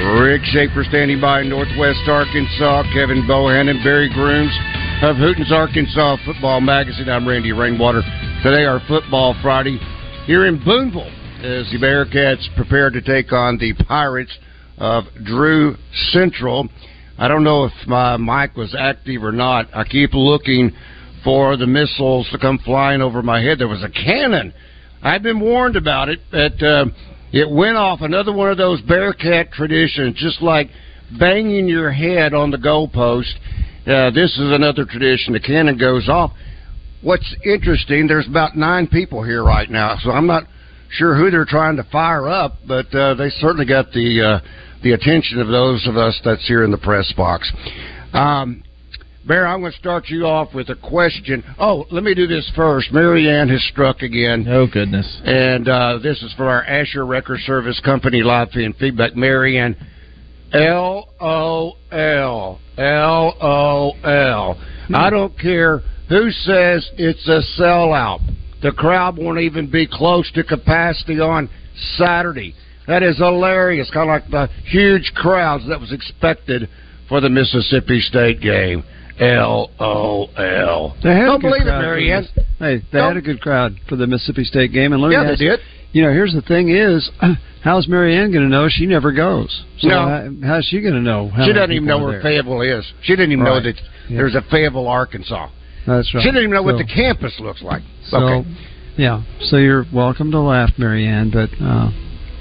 Rick Shaeffer standing by Northwest Arkansas. Kevin Bohan and Barry Grooms of Hooten's Arkansas Football Magazine. I'm Randy Rainwater. Today, our Football Friday here in Booneville as the Bearcats prepare to take on the Pirates of Drew Central. I don't know if my mic was active or not. I keep looking for the missiles to come flying over my head. There was a cannon. I've been warned about it, but uh, it went off. Another one of those Bearcat traditions, just like banging your head on the goalpost. Uh, this is another tradition. The cannon goes off. What's interesting, there's about nine people here right now, so I'm not sure who they're trying to fire up, but uh, they certainly got the uh, the attention of those of us that's here in the press box. Um, Bear, I'm going to start you off with a question. Oh, let me do this first. Marianne has struck again. Oh, goodness. And uh, this is for our Asher Record Service Company live feed feedback. Marianne, L O L. L O L. I don't care who says it's a sellout. The crowd won't even be close to capacity on Saturday. That is hilarious. Kind of like the huge crowds that was expected for the Mississippi State game. L O L. They had a Don't good believe it, crowd for Marianne. Hey, they had a good crowd for the Mississippi State game, and let me Yeah, they did. You know, here's the thing: is how's Marianne going to know? She never goes. So No. how, how's she going to know? How She doesn't even know where there? Fayetteville is. She didn't even know that Yeah. there's a Fayetteville, Arkansas. That's right. She didn't even know what the campus looks like. So, okay. yeah. So you're welcome to laugh, Marianne, but uh,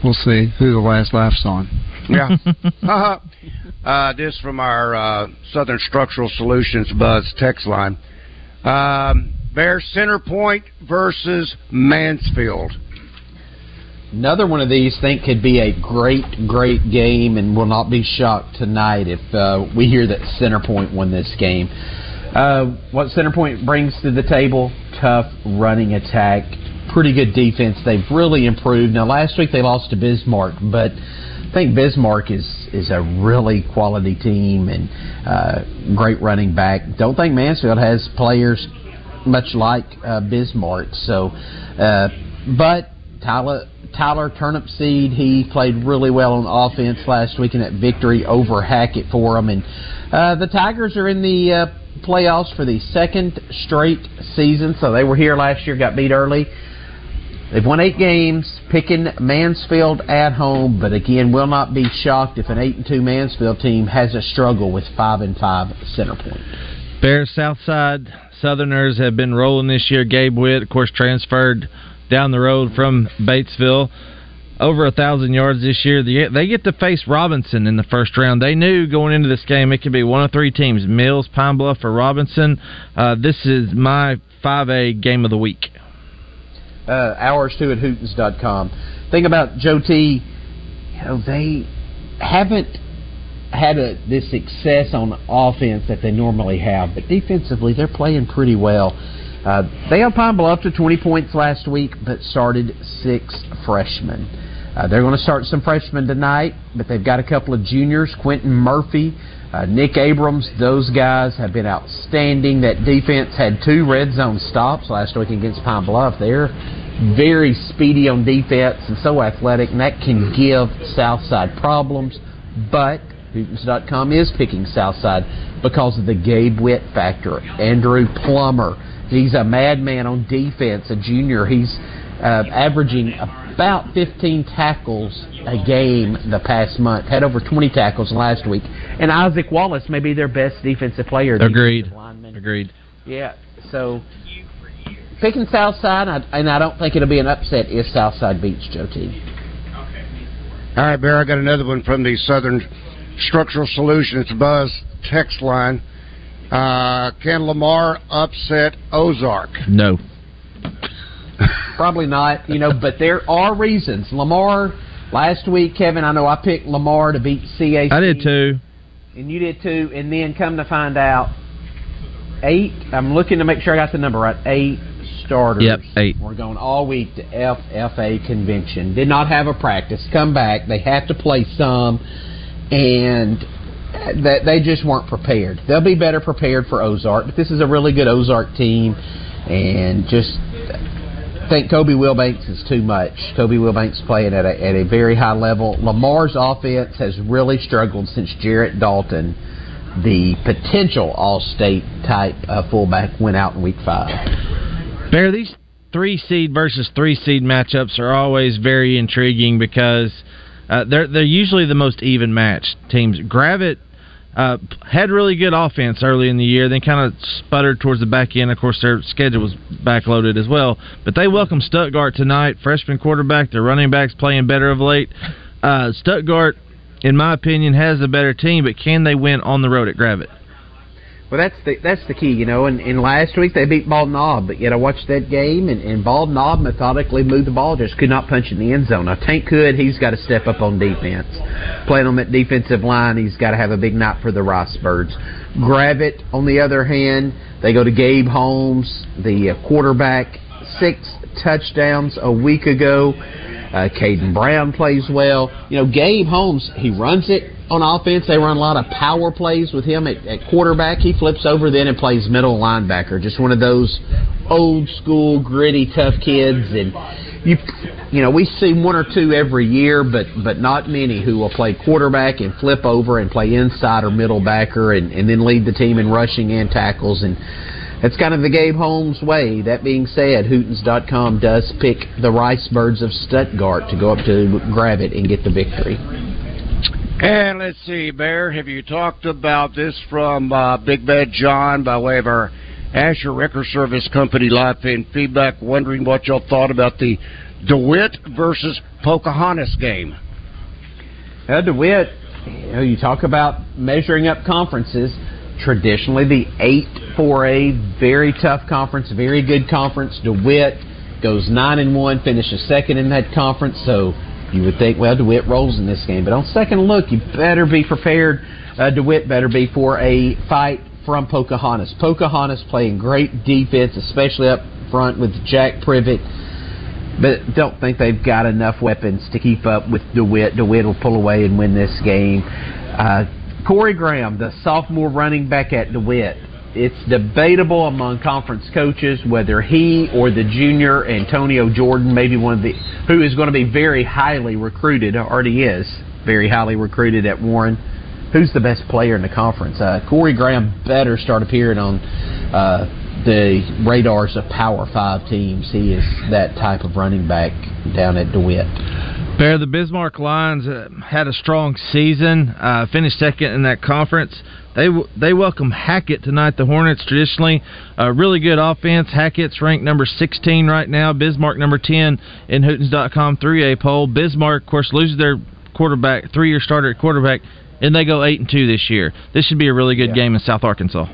we'll see who the last laughs on. Yeah. uh, uh, this from our uh, Southern Structural Solutions Buzz text line. Um, Bear Center Point versus Mansfield. Another one of these think could be a great, great game, and will not be shocked tonight if uh, we hear that Centerpoint won this game. Uh, what Centerpoint brings to the table: tough running attack, pretty good defense. They've really improved. Now, last week they lost to Bismarck, but I think Bismarck is is a really quality team and uh, great running back. Don't think Mansfield has players much like uh, Bismarck. So, uh, but Tyler Tyler Turnipseed, he played really well on offense last week in that victory over Hackett for them, and uh, the Tigers are in the uh, playoffs for the second straight season. So they were here last year, got beat early. They've won eight games, picking Mansfield at home, but again, will not be shocked if an eight and two Mansfield team has a struggle with five and five Centerpoint. Bears Southside Southerners have been rolling this year. Gabe Witt, of course, transferred down the road from Batesville. Over a thousand yards this year. They get- They get to face Robinson in the first round. They knew going into this game it could be one of three teams: Mills, Pine Bluff, or Robinson. Uh, this is my 5A game of the week. Uh, hours too at Hootens.com. Thing about Joe T, you know, they haven't had a, this success on offense that they normally have, but defensively they're playing pretty well. Uh, they held Pine Bluff to 20 points last week, but started six freshmen. Uh, they're going to start some freshmen tonight, but they've got a couple of juniors, Quentin Murphy, uh, Nick Abrams. Those guys have been outstanding. That defense had two red zone stops last week against Pine Bluff. They're very speedy on defense and so athletic, and that can give Southside problems. But Hootens.com is picking Southside because of the Gabe Witt factor. Andrew Plummer, he's a madman on defense, a junior. He's uh, averaging a about 15 tackles a game the past month. Had over 20 tackles last week. And Isaac Wallace may be their best defensive player. Agreed. defensive lineman. Agreed. Yeah. So picking Southside, I, and I don't think it'll be an upset if Southside beats Joe T. All right, Bear, I got another one from the Southern Structural Solutions Buzz text line. Uh, can Lamar upset Ozark? No. Probably not, you know, but there are reasons. Lamar last week, Kevin, I know I picked Lamar to beat CAC. I did too. And you did too, and then come to find out eight I'm looking to make sure I got the number right. Eight starters. Yep, eight. We're going all week to FFA convention. Did not have a practice. Come back. They have to play some and that they just weren't prepared. They'll be better prepared for Ozark, but this is a really good Ozark team and just think Kobe Wilbanks is too much. Kobe Wilbanks playing at a, at a very high level. Lamar's offense has really struggled since Jarrett Dalton, the potential All-State type uh, fullback, went out in Week Five. Bear, these three seed versus three seed matchups are always very intriguing because uh, they're they're usually the most even matched teams. Gravette uh, had really good offense early in the year, then kind of sputtered towards the back end. Of course, their schedule was backloaded as well. But they welcome Stuttgart tonight. Freshman quarterback, their running backs playing better of late. Uh, Stuttgart, in my opinion, has a better team, but can they win on the road at Gravette? Well, that's the that's the key, you know. And, and last week they beat Bald Knob, but yet I watched that game, and, and Bald Knob methodically moved the ball, just could not punch in the end zone. Now Tank could, he's got to step up on defense. Playing on that defensive line, he's got to have a big night for the Rice Birds. Gravette, on the other hand, they go to Gabe Holmes, the uh, quarterback, six touchdowns a week ago. Uh, Caden Brown plays well. You know, Gabe Holmes, he runs it on offense. They run a lot of power plays with him at, at quarterback. He flips over then and plays middle linebacker. Just one of those old school, gritty, tough kids. And you, you know, we see one or two every year, but but not many who will play quarterback and flip over and play inside or middle backer and, and then lead the team in rushing and tackles and. That's kind of the Gabe Holmes way. That being said, Hootens.com does pick the Rice Birds of Stuttgart to go up to Gravette and get the victory. And let's see, Bear, have you talked about this from uh, Big Bad John by way of our Asher Record Service Company live fan feedback, wondering what y'all thought about the DeWitt versus Pocahontas game? Uh, DeWitt, you know, you talk about measuring up conferences. Traditionally, the 8 4A, very tough conference, very good conference. DeWitt goes 9 and 1, finishes second in that conference, so you would think, well, DeWitt rolls in this game. But on second look, you better be prepared. Uh, DeWitt better be for a fight from Pocahontas. Pocahontas playing great defense, especially up front with Jack Privet. But don't think they've got enough weapons to keep up with DeWitt. DeWitt will pull away and win this game. Uh, Corey Graham, the sophomore running back at DeWitt, it's debatable among conference coaches whether he or the junior Antonio Jordan, maybe one of the who is going to be very highly recruited, already is very highly recruited at Warren. Who's the best player in the conference? Uh, Corey Graham better start appearing on uh, the radars of Power Five teams. He is that type of running back down at DeWitt. Bear, the Bismarck Lions uh, had a strong season, uh, finished second in that conference. They they welcome Hackett tonight. The Hornets traditionally a really good offense. Hackett's ranked number 16 right now. Bismarck number 10 in Hootens.com 3A poll. Bismarck, of course, loses their quarterback, three-year starter at quarterback, and they go eight and two this year. This should be a really good yeah. game in South Arkansas.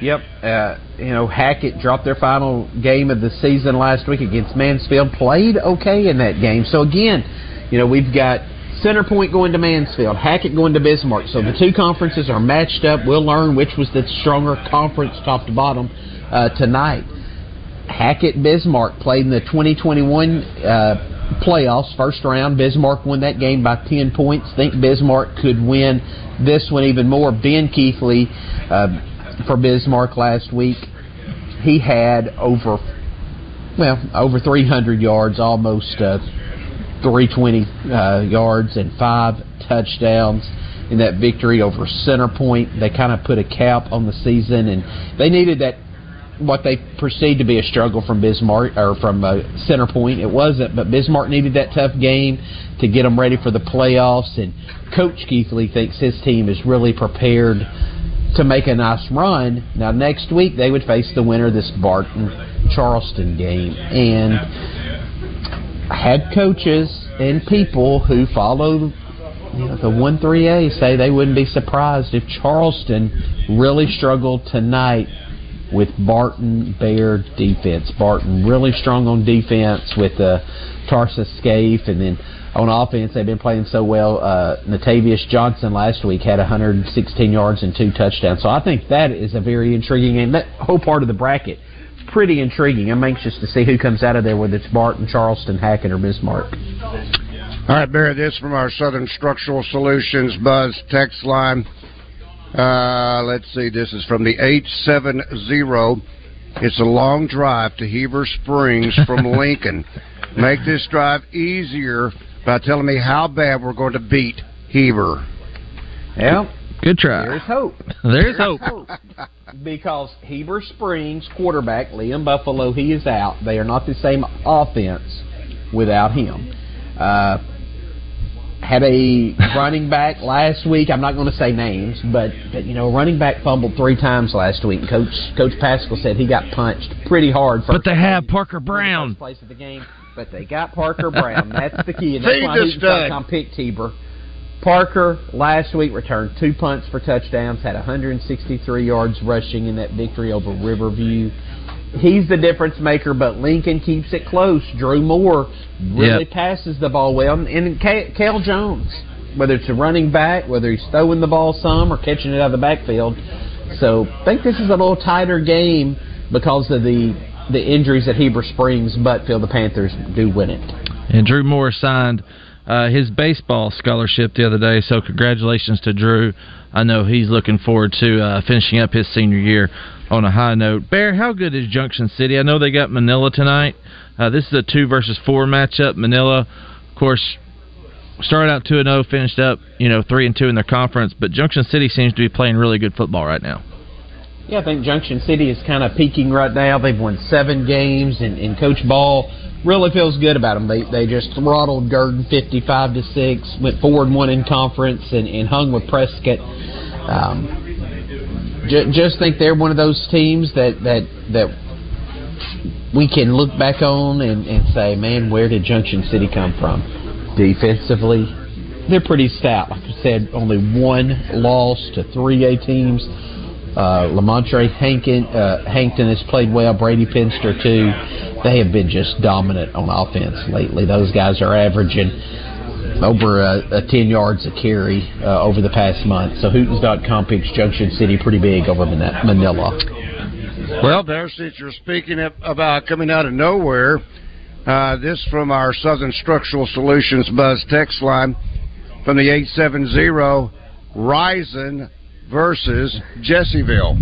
Yep, uh, you know Hackett dropped their final game of the season last week against Mansfield. Played okay in that game. So again, you know we've got Center Point going to Mansfield, Hackett going to Bismarck. So the two conferences are matched up. We'll learn which was the stronger conference, top to bottom, uh, tonight. Hackett Bismarck played in the 2021 uh, playoffs, first round. Bismarck won that game by 10 points. Think Bismarck could win this one even more. Ben Keithley uh, for Bismarck last week, he had over, well, over 300 yards, almost uh, 320 uh, yards and five touchdowns in that victory over Center Point. They kind of put a cap on the season, and they needed that what they perceived to be a struggle from Bismarck or from uh, center point. It wasn't, but Bismarck needed that tough game to get them ready for the playoffs. And Coach Keithley thinks his team is really prepared to make a nice run. Now next week they would face the winner of this Barton Charleston game, and head coaches and people who follow you know, the one three A say they wouldn't be surprised if Charleston really struggled tonight with Barton Bear defense. Barton really strong on defense with uh, Tarsus Scaife, and then on offense they've been playing so well. Uh, Natavius Johnson last week had 116 yards and two touchdowns. So I think that is a very intriguing game. That whole part of the bracket pretty intriguing. I'm anxious to see who comes out of there, whether it's Barton, Charleston, Hackett, or Bismarck. All right, Barry, this from our Southern Structural Solutions Buzz text line. Uh, let's see, this is from the 870. It's a long drive to Heber Springs from Lincoln. Make this drive easier by telling me how bad we're going to beat Heber. Yeah. Good try. There's hope. There's hope. Because Heber Springs quarterback Liam Buffalo he is out. They are not the same offense without him. Uh, had a running back last week. I'm not going to say names, but, but you know, running back fumbled three times last week. Coach Coach Pascal said he got punched pretty hard. But they have Parker Brown. Place of the game, but they got Parker Brown. That's the key. And that's why Newton picked Heber. Parker last week returned two punts for touchdowns, had 163 yards rushing in that victory over Riverview he's the difference maker, but Lincoln keeps it close. Drew Moore really yep. passes the ball well, and Cal Jones, whether it's a running back, whether he's throwing the ball some or catching it out of the backfield. So I think this is a little tighter game because of the the injuries at Heber Springs, but feel the Panthers do win it. And Drew Moore signed uh, his baseball scholarship the other day, so congratulations to Drew. I know he's looking forward to uh, finishing up his senior year on a high note. Bear, how good is Junction City? I know they got Manila tonight. Uh, this is a two versus four matchup. Manila, of course, started out two and zero, oh, finished up you know three and two in their conference, but Junction City seems to be playing really good football right now. Yeah, I think Junction City is kind of peaking right now. They've won seven games, and, and Coach Ball really feels good about them. They they just throttled Gurdon fifty five to six, went four and one in conference, and, and hung with Prescott. Um, just think they're one of those teams that that that we can look back on and, and say, man, where did Junction City come from? Defensively, they're pretty stout. Like I said, only one loss to three A teams. Uh, Lamontre Hankin, uh, Hankton has played well. Brady Pinster too. They have been just dominant on offense lately. Those guys are averaging over a, a 10 yards a carry uh, over the past month. So Hootens.com picks Junction City pretty big over Manila. Well, there, since you're speaking about coming out of nowhere, uh, this from our Southern Structural Solutions Buzz text line from the 870 Rison versus Jessieville.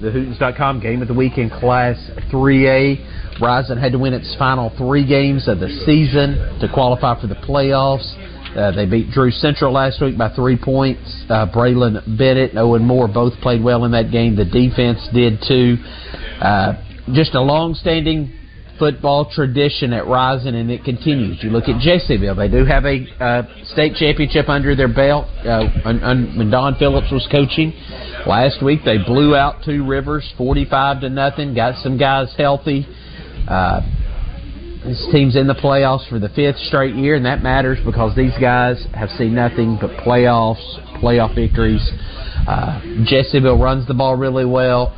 The Hootens.com game of the week in Class 3A. Rison had to win its final three games of the season to qualify for the playoffs. Uh, they beat Drew Central last week by three points. Uh, Braylon Bennett and Owen Moore both played well in that game. The defense did too. Uh, just a long-standing football tradition at Rison, and it continues. You look at Jessieville; they do have a uh, state championship under their belt. Uh, when Don Phillips was coaching last week, they blew out Two Rivers, forty-five to nothing. Got some guys healthy. Uh, this team's in the playoffs for the fifth straight year, and that matters because these guys have seen nothing but playoffs, playoff victories. Uh, Jessieville runs the ball really well.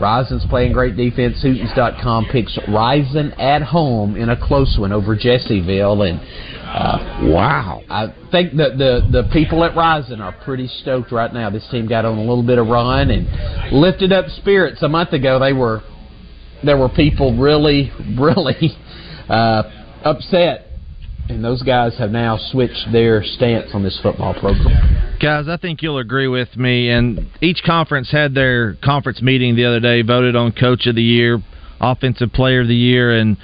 Rison's playing great defense. Hootens.com picks Rison at home in a close one over Jessieville, and uh, wow, I think that the the people at Rison are pretty stoked right now. This team got on a little bit of run and lifted up spirits a month ago. They were there were people really, really uh, upset, and those guys have now switched their stance on this football program. Guys, I think you'll agree with me. And each conference had their conference meeting the other day, voted on Coach of the Year, Offensive Player of the Year, and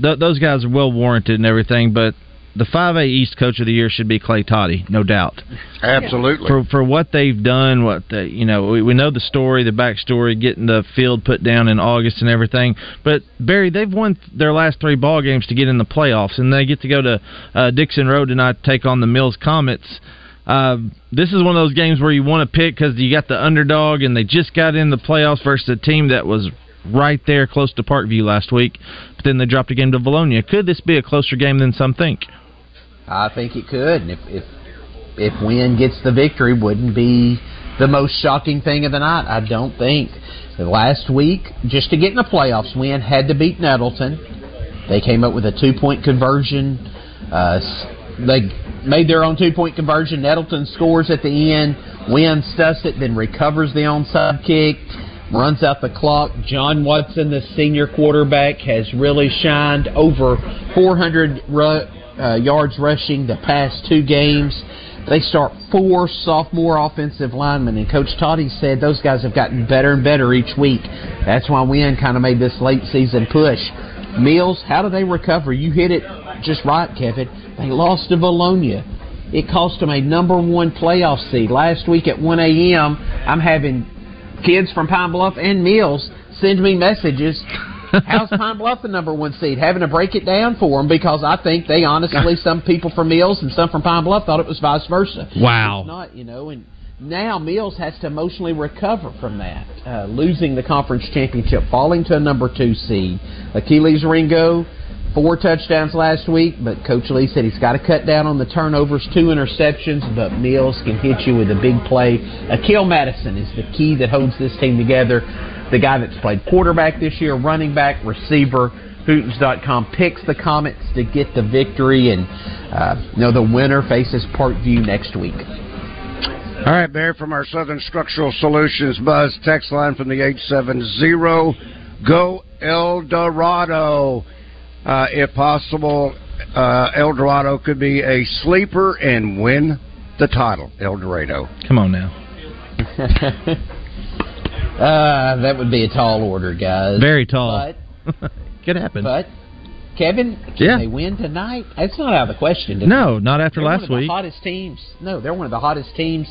th- those guys are well warranted and everything. But the 5A East Coach of the Year should be Clay Toddy, no doubt. Absolutely. For for what they've done, what they, you know, we, we know the story, the backstory, getting the field put down in August and everything. But Barry, they've won their last three ball games to get in the playoffs, and they get to go to uh, Dixon Road tonight to take on the Mills Comets. Uh, this is one of those games where you want to pick because you got the underdog, and they just got in the playoffs versus a team that was right there close to Parkview last week, but then they dropped a game to Vilonia. Could this be a closer game than some think? I think it could, and if if if Wynn gets the victory, wouldn't be the most shocking thing of the night. I don't think. Last week, just to get in the playoffs, Wynn had to beat Nettleton. They came up with a two point conversion. Uh, they made their own two point conversion. Nettleton scores at the end. Wynn stuffs it, then recovers the onside kick runs out the clock. John Watson, the senior quarterback, has really shined over 400 ru- uh, yards rushing the past two games. They start four sophomore offensive linemen, and Coach Toddy said those guys have gotten better and better each week. That's why Wynn kind of made this late season push. Mills, how do they recover? You hit it just right, Kevin. They lost to Vilonia. It cost them a number one playoff seed. Last week at 1 a.m., I'm having kids from Pine Bluff and Mills send me messages. How's Pine Bluff the number one seed? Having to break it down for them because I think they honestly, some people from Mills and some from Pine Bluff thought it was vice versa. Wow. It's not, you know, and now Mills has to emotionally recover from that, uh, losing the conference championship, falling to a number two seed. Achilles Ringo four touchdowns last week, but Coach Lee said he's got to cut down on the turnovers, two interceptions, but Mills can hit you with a big play. Akil Madison is the key that holds this team together. The guy that's played quarterback this year, running back, receiver. Hootens.com picks the Comets to get the victory, and uh, you know the winner faces Parkview next week. All right, Barry, from our Southern Structural Solutions Buzz text line from the 870 Go El Dorado. Uh, if possible, uh, El Dorado could be a sleeper and win the title. El Dorado. Come on now. uh, that would be a tall order, guys. Very tall. But, could happen. But Kevin, can yeah. they win tonight? It's not out of the question. No, not after they're last one of week. The hottest teams. No, they're one of the hottest teams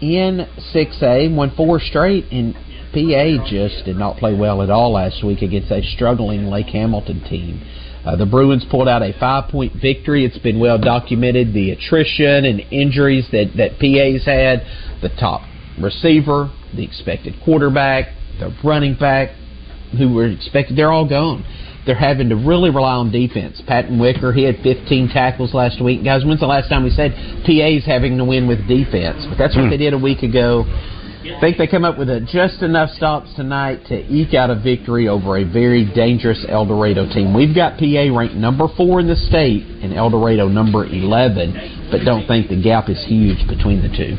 in 6A. Won four straight, and PA just did not play well at all last week against a struggling Lake Hamilton team. Uh, the Bruins pulled out a five-point victory. It's been well documented the attrition and injuries that that PA's had. The top receiver, the expected quarterback, the running back, who were expected, they're all gone. They're having to really rely on defense. Patton Wicker, he had 15 tackles last week. Guys, when's the last time we said PA's having to win with defense? But that's what Hmm. they did a week ago. I think they come up with a, just enough stops tonight to eke out a victory over a very dangerous El Dorado team. We've got PA ranked number four in the state and El Dorado number 11, but don't think the gap is huge between the two.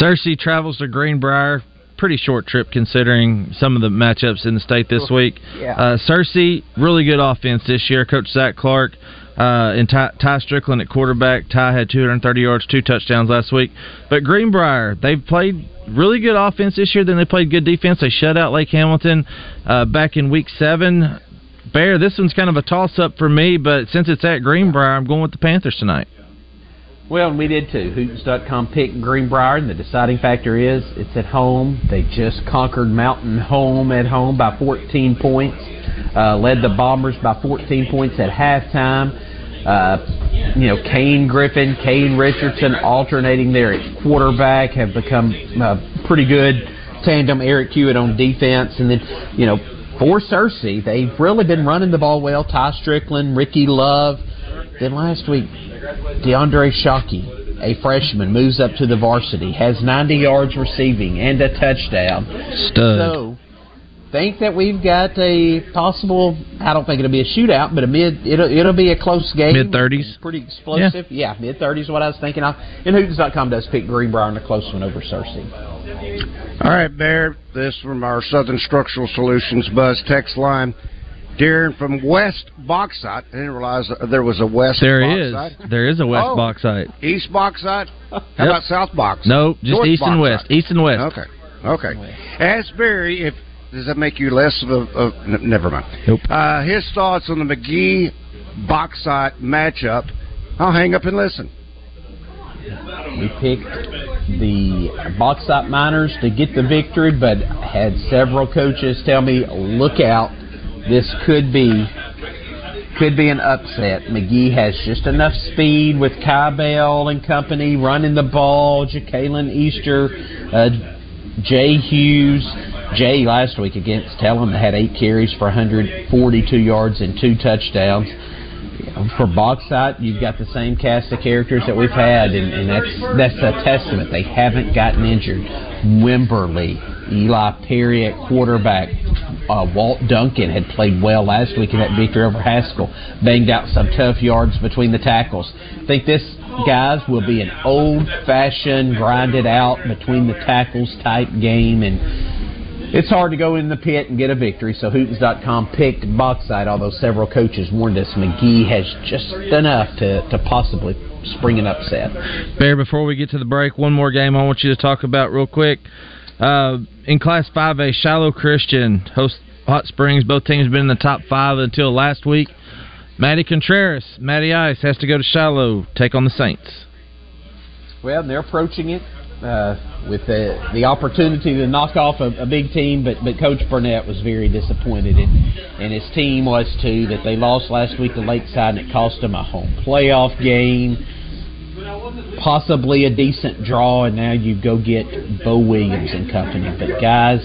Searcy travels to Greenbrier. Pretty short trip considering some of the matchups in the state this week. Yeah. Uh, Searcy, really good offense this year. Coach Zach Clark uh, and Ty, Ty Strickland at quarterback. Ty had 230 yards, two touchdowns last week. But Greenbrier, they've played really good offense this year. Then they played good defense. They shut out Lake Hamilton uh, back in week seven. Bear, this one's kind of a toss up for me, but since it's at Greenbrier, I'm going with the Panthers tonight. Well, we did too. Hootens.com picked Greenbrier, and the deciding factor is it's at home. They just conquered Mountain Home at home by 14 points, uh, led the Bombers by 14 points at halftime. Uh, you know, Kane Griffin, Kane Richardson alternating there at quarterback have become uh, pretty good tandem. Eric Hewitt on defense, and then you know for Searcy, they've really been running the ball well. Ty Strickland, Ricky Love. Then last week, DeAndre Shockey, a freshman, moves up to the varsity, has 90 yards receiving and a touchdown. Stud. So, think that we've got a possible. I don't think it'll be a shootout, but a mid. It'll it'll be a close game. Mid-thirties. Pretty explosive. Yeah, mid thirties. What I was thinking of. And Hootens.com does pick Greenbrier in a close one over Searcy. All right, Bear. This from our Southern Structural Solutions Buzz text line. Darren from West Bauxite. I didn't realize there was a West There is. Bauxite. There is a West Oh. Bauxite. East Bauxite? How Yep. about South Bauxite? No, just North east and west. East and west. Okay. Okay. Ask Barry if does that make you less of a? Of, never mind. Nope. Uh, his thoughts on the McGehee Bauxite matchup I'll hang up and listen. We picked the Bauxite Miners to get the victory, but had several coaches tell me, "Look out, this could be could be an upset." McGehee has just enough speed with Kai Bell and company running the ball. Jacqueline Easter, uh, Jay Hughes. Jay last week against Telem had eight carries for 142 yards and two touchdowns for Bauxite, you've got the same cast of characters that we've had, and, and that's that's a testament. They haven't gotten injured. Wimberly, Eli Perry at quarterback, uh, Walt Duncan had played well last week in that victory over Haskell. Banged out some tough yards between the tackles. I think this guys will be an old-fashioned, grinded out between the tackles type game, and it's hard to go in the pit and get a victory, so Hootens.com picked Bauxite, although several coaches warned us McGehee has just enough to, to possibly spring an upset. Bear, before we get to the break, one more game I want you to talk about real quick. Uh, in Class 5A, Shiloh Christian hosts Hot Springs. Both teams have been in the top five until last week. Maddie Contreras, Matty Ice, has to go to Shiloh, take on the Saints. Well, they're approaching it uh, with the the opportunity to knock off a, a, big team, but but Coach Burnett was very disappointed, and and his team was too. That they lost last week to Lakeside, and it cost them a home playoff game, possibly a decent draw, and now you go get Bo Williams and company. But guys,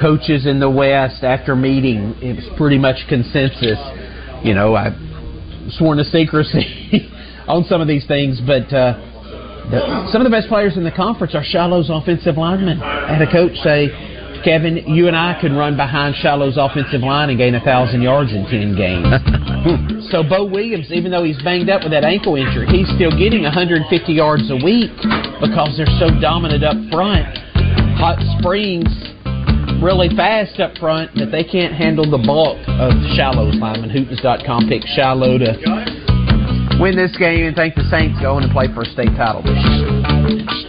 coaches in the West, after meeting, it was pretty much consensus. You know, I sworn to secrecy on some of these things, but. Uh, some of the best players in the conference are Shiloh's offensive linemen. I had a coach say, Kevin, you and I can run behind Shiloh's offensive line and gain a thousand yards in ten games. so Bo Williams, even though he's banged up with that ankle injury, he's still getting 150 yards a week because they're so dominant up front. Hot Springs really fast up front that they can't handle the bulk of Shiloh's linemen. Hootens.com picked Shiloh to win this game and think the Saints going to play for a state title.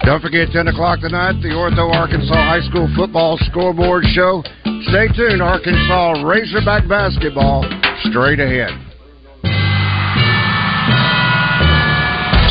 Don't forget, 10 o'clock tonight, the Ortho Arkansas High School Football Scoreboard Show. Stay tuned, Arkansas Razorback Basketball, straight ahead.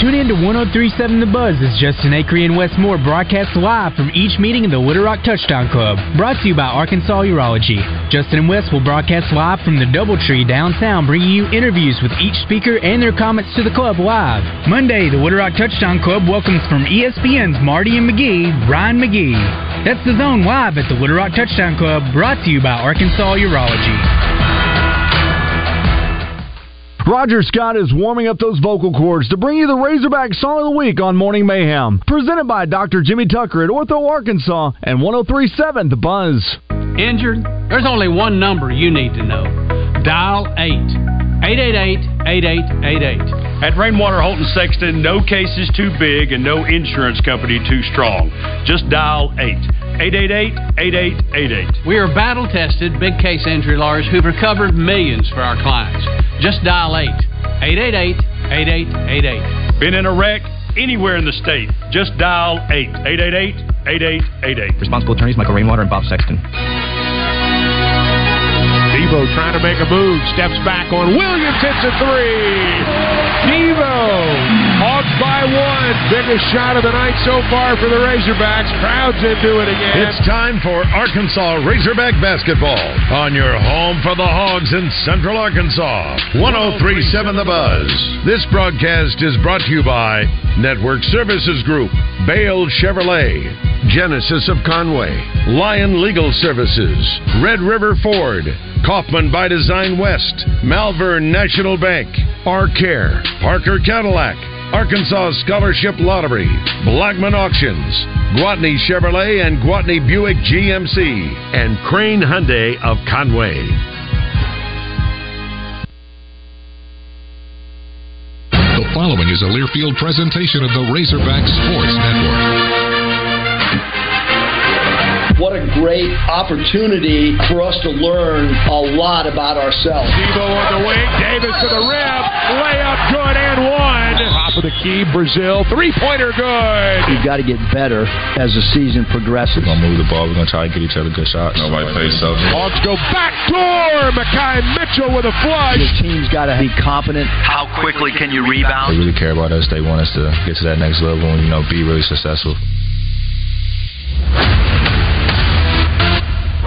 Tune in to 1037 The Buzz as Justin Acree and Wes Moore broadcast live from each meeting of the Little Rock Touchdown Club. Brought to you by Arkansas Urology. Justin and Wes will broadcast live from the Doubletree downtown, bringing you interviews with each speaker and their comments to the club live. Monday, the Little Rock Touchdown Club welcomes from ESPN's Marty and McGee, Ryan McGee. That's the zone live at the Little Rock Touchdown Club, brought to you by Arkansas Urology. Roger Scott is warming up those vocal cords to bring you the Razorback Song of the Week on Morning Mayhem. Presented by Dr. Jimmy Tucker at Ortho Arkansas and 1037 The Buzz. Injured? There's only one number you need to know. Dial 8. 888-8888. At Rainwater Holton Sexton, no case is too big and no insurance company too strong. Just dial 8. 888-8888. We are battle-tested, big case injury lawyers who've recovered millions for our clients. Just dial 8. 888-8888. Been in a wreck? Anywhere in the state. Just dial 8. 888-8888. Responsible attorneys Michael Rainwater and Bob Sexton. Devo trying to make a move, steps back on Williams, hits a three. Devo By one. Biggest shot of the night so far for the Razorbacks. Crowds into it again. It's time for Arkansas Razorback basketball on your home for the Hogs in Central Arkansas. 1037 The Buzz. This broadcast is brought to you by Network Services Group, Bale Chevrolet, Genesis of Conway, Lion Legal Services, Red River Ford, Kaufman by Design West, Malvern National Bank, R Care, Parker Cadillac, Arkansas Scholarship Lottery, Blackman Auctions, Gwatney Chevrolet and Gwatney Buick GMC, and Crain Hyundai of Conway. The following is a Learfield presentation of the Razorback Sports Network. What a great opportunity for us to learn a lot about ourselves. Devo on the wing, Davis to the rim, layup good and one. Top of the key, Brazile, three pointer good. We've got to get better as the season progresses. We're gonna move the ball. We're gonna try and get each other good shots. Nobody plays self. Hawks go back door. Makai Mitchell with a flush. The team's got to be confident. How quickly can you rebound? They really care about us. They want us to get to that next level and you know be really successful.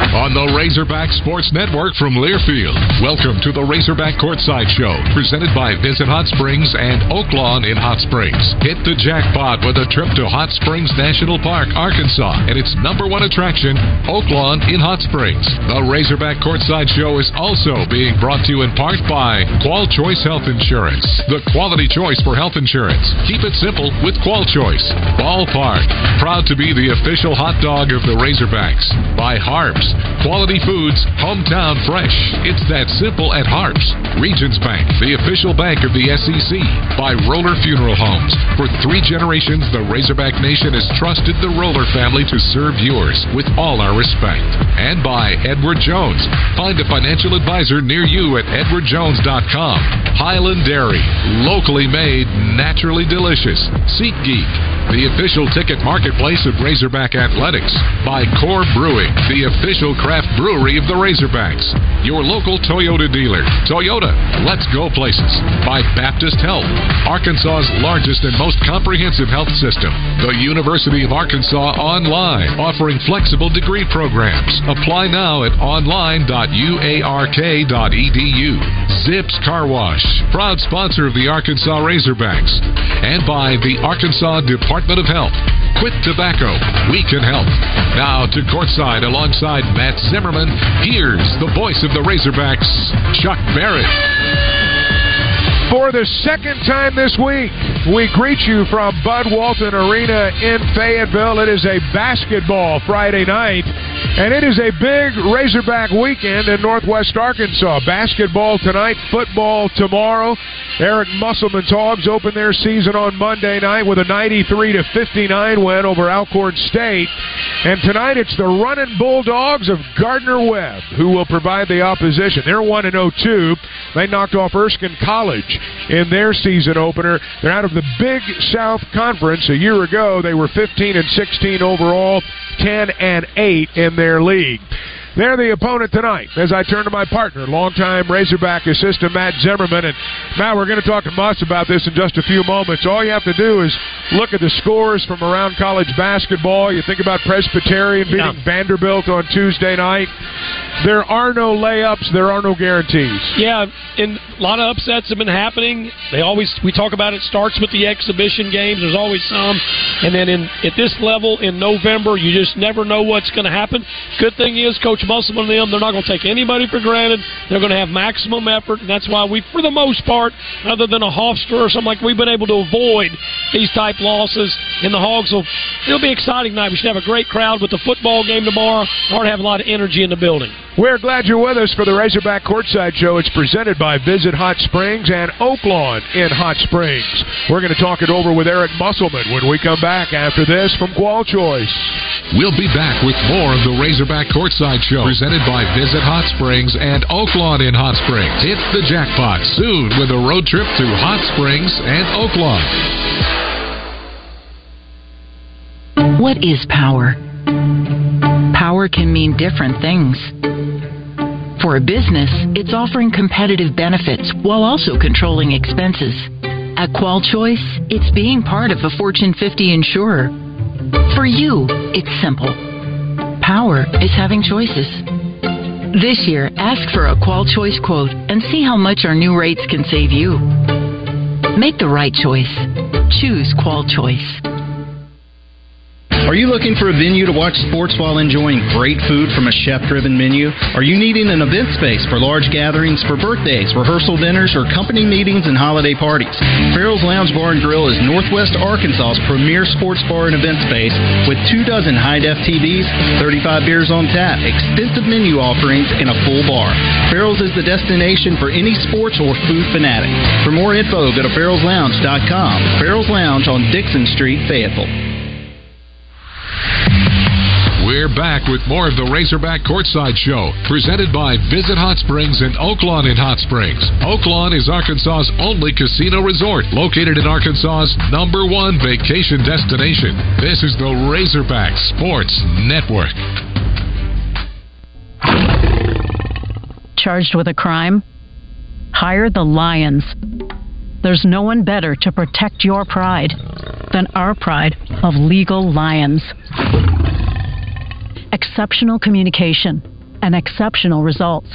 On the Razorback Sports Network from Learfield, welcome to the Razorback Courtside Show, presented by Visit Hot Springs and Oaklawn in Hot Springs. Hit the jackpot with a trip to Hot Springs National Park, Arkansas, and its number one attraction, Oaklawn in Hot Springs. The Razorback Courtside Show is also being brought to you in part by Qual Choice Health Insurance, the quality choice for health insurance. Keep it simple with Qual Choice. Ballpark, proud to be the official hot dog of the Razorbacks. By Harps, Quality Foods, hometown fresh. It's that simple at Harps. Regions Bank, the official bank of the SEC. By Roller Funeral Homes. For three generations, the Razorback Nation has trusted the Roller family to serve yours with all our respect. And by Edward Jones. Find a financial advisor near you at edwardjones.com. Highland Dairy, locally made, naturally delicious. SeatGeek, the official ticket marketplace of Razorback Athletics. By Core Brewing, the official craft brewery of the Razorbacks. Your local Toyota dealer. Toyota, let's go places. By Baptist Health, Arkansas's largest and most comprehensive health system. The University of Arkansas Online, offering flexible degree programs. Apply now at online.uark.edu. Zips Car Wash, proud sponsor of the Arkansas Razorbacks. And by the Arkansas Department of Health. Quit tobacco. We can help. Now to courtside alongside Matt Zimmerman. Here's the voice of the Razorbacks, Chuck Barrett. For the second time this week, we greet you from Bud Walton Arena in Fayetteville. It is a basketball Friday night, and it is a big Razorback weekend in Northwest Arkansas. Basketball tonight, football tomorrow. Eric Musselman's Hogs open their season on Monday night with a 93 to 59 win over Alcorn State. And tonight it's the running Bulldogs of Gardner Webb who will provide the opposition. They're 1 0 2. They knocked off Erskine College in their season opener. They're out of the Big South Conference. A year ago, they were 15 and 16 overall, 10 and 8 in their league. They're the opponent tonight. As I turn to my partner, longtime Razorback assistant Matt Zimmerman, and Matt, we're going to talk to Muss about this in just a few moments. All you have to do is look at the scores from around college basketball. You think about Presbyterian beating Yeah. Vanderbilt on Tuesday night. There are no layups. There are no guarantees. Yeah, and a lot of upsets have been happening. They always we talk about it starts with the exhibition games. There's always some, and then in at this level in November, you just never know what's going to happen. Good thing is, Coach Musselman and them, they're not going to take anybody for granted. They're going to have maximum effort, and that's why we, for the most part, other than a Hofstra or something like, we've been able to avoid these type losses. And the Hogs will it'll be an exciting night. We should have a great crowd with the football game tomorrow. Ought to have a lot of energy in the building. We're glad you're with us for the Razorback Courtside Show. It's presented by Visit Hot Springs and Oaklawn in Hot Springs. We're going to talk it over with Eric Musselman when we come back after this from Qual Choice. We'll be back with more of the Razorback Courtside Show, presented by Visit Hot Springs and Oaklawn in Hot Springs. Hit the jackpot soon with a road trip to Hot Springs and Oaklawn. What is power? Power can mean different things. For a business, it's offering competitive benefits while also controlling expenses. At Qual Choice, it's being part of a Fortune 50 insurer. For you, it's simple. Power is having choices. This year, ask for a Qual Choice quote and see how much our new rates can save you. Make the right choice. Choose Qual Choice. Are you looking for a venue to watch sports while enjoying great food from a chef driven menu? Are you needing an event space for large gatherings, for birthdays, rehearsal dinners, or company meetings and holiday parties? Farrell's Lounge Bar and Grill is Northwest Arkansas's premier sports bar and event space with two dozen high def TVs, 35 beers on tap, extensive menu offerings, and a full bar. Farrell's is the destination for any sports or food fanatic. For more info, go to farrellslounge.com. Farrell's Lounge on Dickson Street, Fayetteville. We're back with more of the Razorback Courtside Show, presented by Visit Hot Springs and Oaklawn in Hot Springs. Oaklawn is Arkansas's only casino resort, located in Arkansas's number one vacation destination. This is the Razorback Sports Network. Charged with a crime? Hire the Lions. There's no one better to protect your pride than our pride of legal lions. Exceptional communication and exceptional results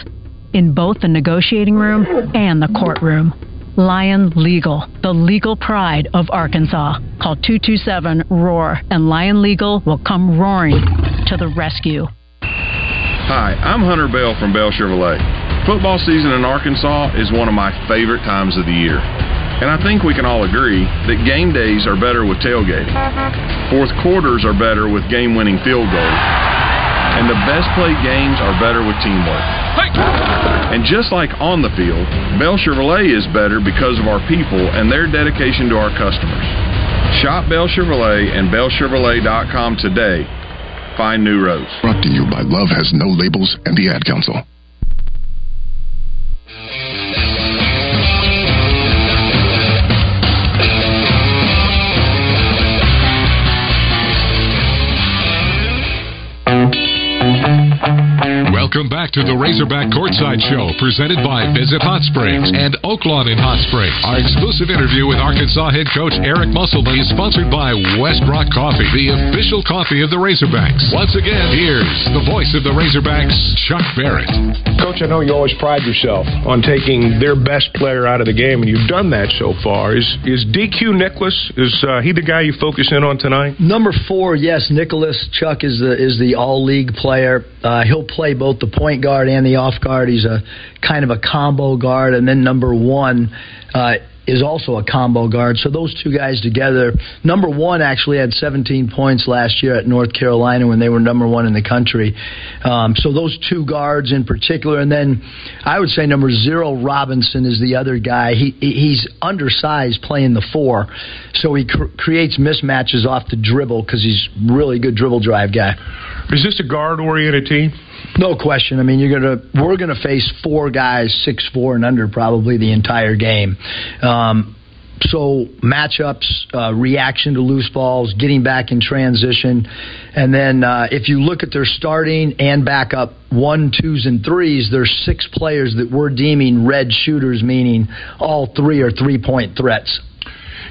in both the negotiating room and the courtroom. Lion Legal, the legal pride of Arkansas. Call 227 ROAR and Lion Legal will come roaring to the rescue. Hi, I'm Hunter Bale from Bale Chevrolet. Football season in Arkansas is one of my favorite times of the year. And I think we can all agree that game days are better with tailgating. Fourth quarters are better with game winning field goals. And the best played games are better with teamwork. And just like on the field, Bale Chevrolet is better because of our people and their dedication to our customers. Shop Bale Chevrolet and BaleChevrolet.com today. Find new roads. Brought to you by Love Has No Labels and the Ad Council. Welcome back to the Razorback Courtside Show, presented by Visit Hot Springs and Oaklawn in Hot Springs. Our exclusive interview with Arkansas head coach Eric Musselman is sponsored by West Rock Coffee, the official coffee of the Razorbacks. Once again, here's the voice of the Razorbacks, Chuck Barrett. Coach, I know you always pride yourself on taking their best player out of the game, and you've done that so far. Is is DQ Nicholas? Is uh, he the guy you focus in on tonight? Number four, yes, Nicholas Chuck is the is the all league player. Uh, he'll play both the point guard and the off guard. He's a kind of a combo guard, and then number one. Uh, is also a combo guard. So those two guys together, number one actually had 17 points last year at North Carolina when they were number one in the country. Um, so those two guards in particular, and then I would say number zero Robinson is the other guy. He he's undersized playing the four, so he cr- creates mismatches off the dribble because he's really good dribble drive guy. Is this a guard oriented team? No question. I mean, you're gonna we're gonna face four guys six four and under probably the entire game. Um, so matchups, uh, reaction to loose balls, getting back in transition, and then uh, if you look at their starting and backup one, twos, and threes, there's six players that we're deeming red shooters, meaning all three are three point threats.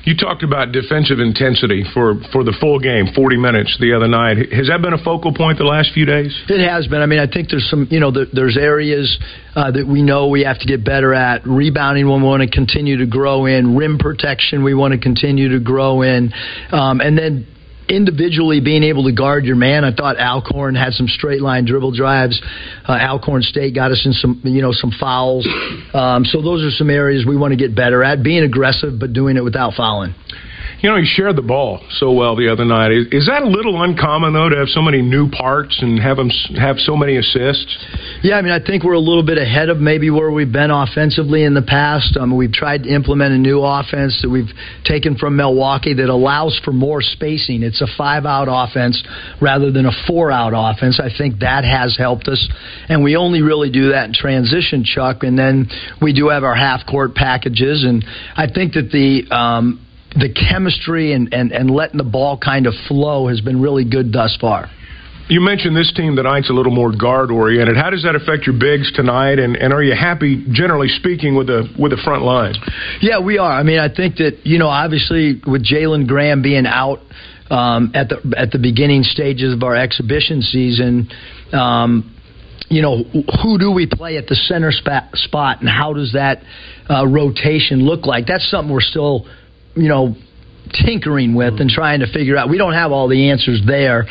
You talked about defensive intensity for, for the full game, 40 minutes the other night. Has that been a focal point the last few days? It has been. I mean, I think there's some, you know, there's areas uh, that we know we have to get better at. Rebounding, we want to continue to grow in. Rim protection, we want to continue to grow in. Um, and then individually being able to guard your man. I thought Alcorn had some straight line dribble drives. Uh, Alcorn State got us in some you know some fouls. Um, so those are some areas we want to get better at. Being aggressive but doing it without fouling. You know, he shared the ball so well the other night. Is, is, that a little uncommon though to have so many new parts and have him have so many assists? Yeah, I mean, I think we're a little bit ahead of maybe where we've been offensively in the past. Um, we've tried to implement a new offense that we've taken from Milwaukee that allows for more spacing. It's a five-out offense rather than a four-out offense. I think that has helped us, and we only really do that in transition, Chuck. And then we do have our half-court packages, and I think that the um, the chemistry and, and, and letting the ball kind of flow has been really good thus far. You mentioned this team tonight's a little more guard oriented. How does that affect your bigs tonight? And, and are you happy, generally speaking, with the with the front line? Yeah, we are. I mean, I think that you know, obviously, with Jalen Graham being out um, at the at the beginning stages of our exhibition season. Um, you know, who do we play at the center spot, and how does that uh, rotation look like? That's something we're still you know, tinkering with and trying to figure out. We don't have all the answers there.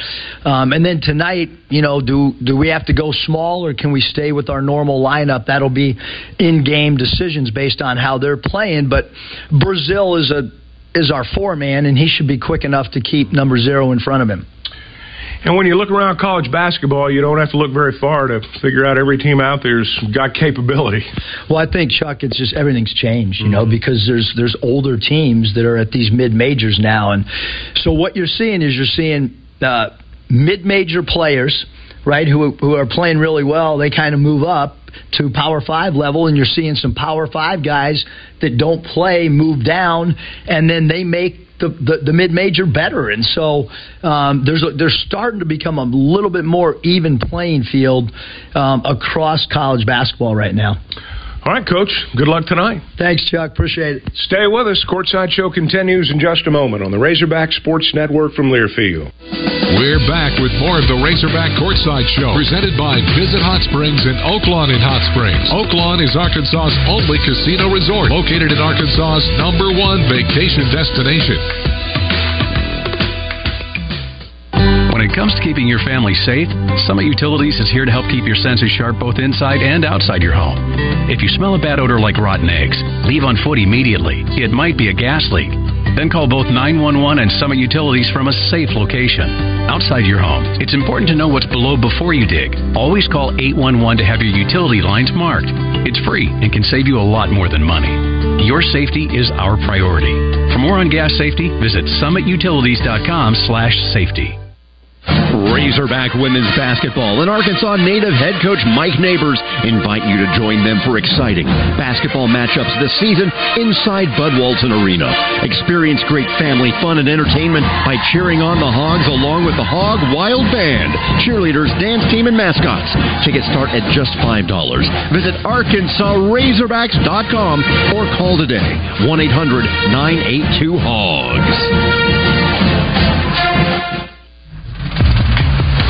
Um, and then tonight, you know, do do we have to go small or can we stay with our normal lineup? That'll be in-game decisions based on how they're playing. But Brazile is a is our four man, and he should be quick enough to keep number zero in front of him. And when you look around college basketball, you don't have to look very far to figure out every team out there's got capability. Well, I think Chuck, it's just everything's changed, you mm-hmm. know, because there's there's older teams that are at these mid majors now, and so what you're seeing is you're seeing. Uh, mid-major players, right, who who are playing really well. They kind of move up to Power Five level, and you're seeing some Power Five guys that don't play move down, and then they make the, the, the mid major better, and so um, there's a, there's starting to become a little bit more even playing field um, across college basketball right now. All right, Coach. Good luck tonight. Thanks, Chuck. Appreciate it. Stay with us. Courtside Show continues in just a moment on the Razorback Sports Network from Learfield. We're back with more of the Razorback Courtside Show, presented by Visit Hot Springs and Oaklawn in Hot Springs. Oaklawn is Arkansas's only casino resort, located in Arkansas's number one vacation destination. It comes to keeping your family safe, Summit Utilities is here to help keep your senses sharp both inside and outside your home. If you smell a bad odor like rotten eggs, leave on foot immediately. It might be a gas leak. Then call both 911 and Summit Utilities from a safe location. Outside your home, it's important to know what's below before you dig. Always call 811 to have your utility lines marked. It's free and can save you a lot more than money. Your safety is our priority. For more on gas safety, visit summitutilities.com slash safety. Razorback women's basketball and Arkansas native head coach Mike Neighbors invite you to join them for exciting basketball matchups this season inside Bud Walton Arena. Experience great family fun and entertainment by cheering on the Hogs along with the Hog Wild Band, cheerleaders, dance team, and mascots. Tickets start at just $5. Visit ArkansasRazorbacks.com or call today 1 800 982 Hogs.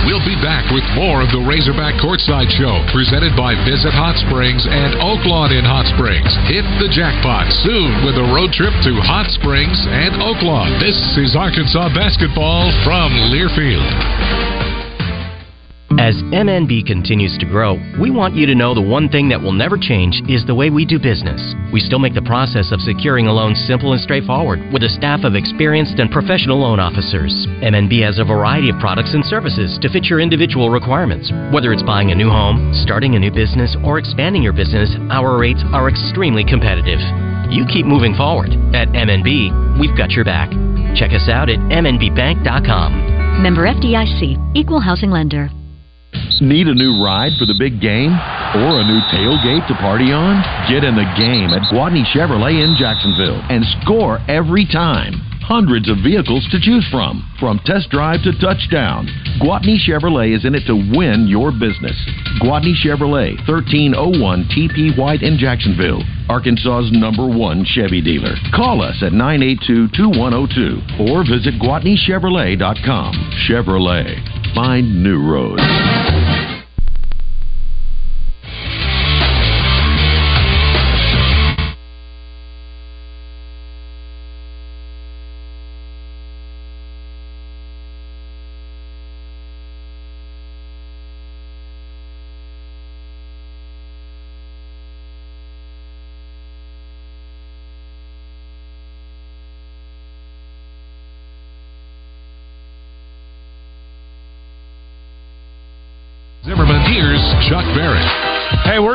We'll be back with more of the Razorback Courtside Show, presented by Visit Hot Springs and Oaklawn in Hot Springs. Hit the jackpot soon with a road trip to Hot Springs and Oaklawn. This is Arkansas basketball from Learfield. As MNB continues to grow, we want you to know the one thing that will never change is the way we do business. We still make the process of securing a loan simple and straightforward with a staff of experienced and professional loan officers. MNB has a variety of products and services to fit your individual requirements. Whether it's buying a new home, starting a new business, or expanding your business, our rates are extremely competitive. You keep moving forward. At MNB, we've got your back. Check us out at MNBBank.com. Member FDIC, Equal Housing Lender. Need a new ride for the big game? Or a new tailgate to party on? Get in the game at Gwatney Chevrolet in Jacksonville and score every time. Hundreds of vehicles to choose from, from test drive to touchdown. Gwatney Chevrolet is in it to win your business. Gwatney Chevrolet, 1301 TP White in Jacksonville, Arkansas's number one Chevy dealer. Call us at 982 2102 or visit GwatneyChevrolet.com. Chevrolet. Find new roads.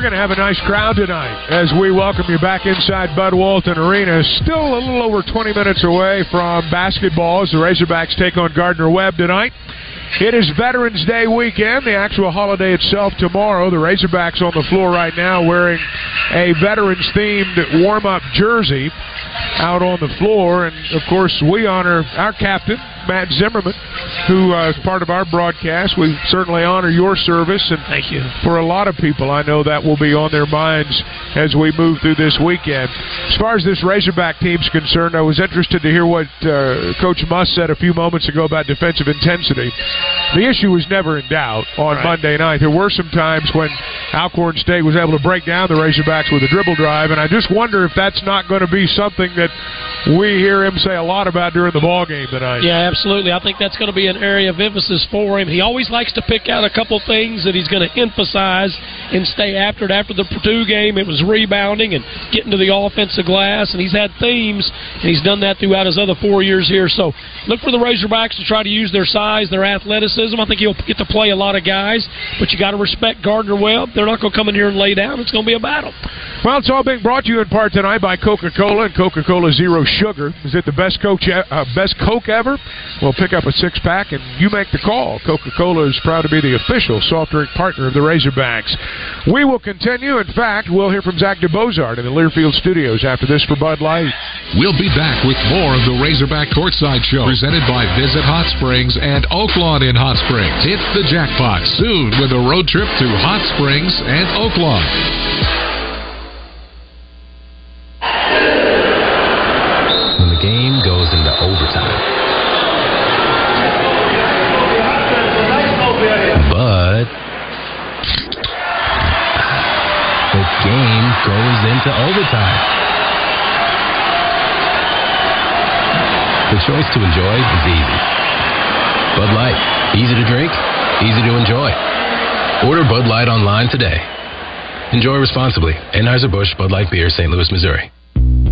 Going to have a nice crowd tonight as we welcome you back inside Bud Walton Arena. Still a little over 20 minutes away from basketball as the Razorbacks take on Gardner Webb tonight. It is Veterans Day weekend, the actual holiday itself tomorrow. The Razorbacks on the floor right now wearing a veterans themed warm up jersey out on the floor. And of course, we honor our captain, Matt Zimmerman, who uh, is part of our broadcast. We certainly honor your service. And thank you. For a lot of people, I know that will be on their minds as we move through this weekend. As far as this Razorback team's concerned, I was interested to hear what uh, Coach Muss said a few moments ago about defensive intensity. The issue was never in doubt on Right. Monday night. There were some times when Alcorn State was able to break down the Razorbacks with a dribble drive, and I just wonder if that's not going to be something that we hear him say a lot about during the ball game tonight. Yeah, absolutely. I think that's going to be an area of emphasis for him. He always likes to pick out a couple things that he's going to emphasize and stay after it. After the Purdue game, it was rebounding and getting to the offensive glass, and he's had themes, and he's done that throughout his other four years here. So look for the Razorbacks to try to use their size, their athleticism. I think he'll get to play a lot of guys, but you got to respect Gardner Webb. They're not going to come in here and lay down. It's going to be a battle. Well, it's all being brought to you in part tonight by Coca-Cola and Coca-Cola Zero Sugar. Is it the best Coke, uh, best Coke ever? Well, pick up a six-pack and you make the call. Coca-Cola is proud to be the official soft drink partner of the Razorbacks. We will continue. In fact, we'll hear from Zach DeBozard in the Learfield Studios after this for Bud Light. We'll be back with more of the Razorback Courtside Show, presented by Visit Hot Springs and Oaklawn in Hot Springs. Hit the jackpot soon with a road trip to Hot Springs and Oaklawn. Goes into overtime. The choice to enjoy is easy. Bud Light, easy to drink, easy to enjoy. Order Bud Light online today. Enjoy responsibly. Anheuser-Busch Bud Light Beer, St. Louis, Missouri.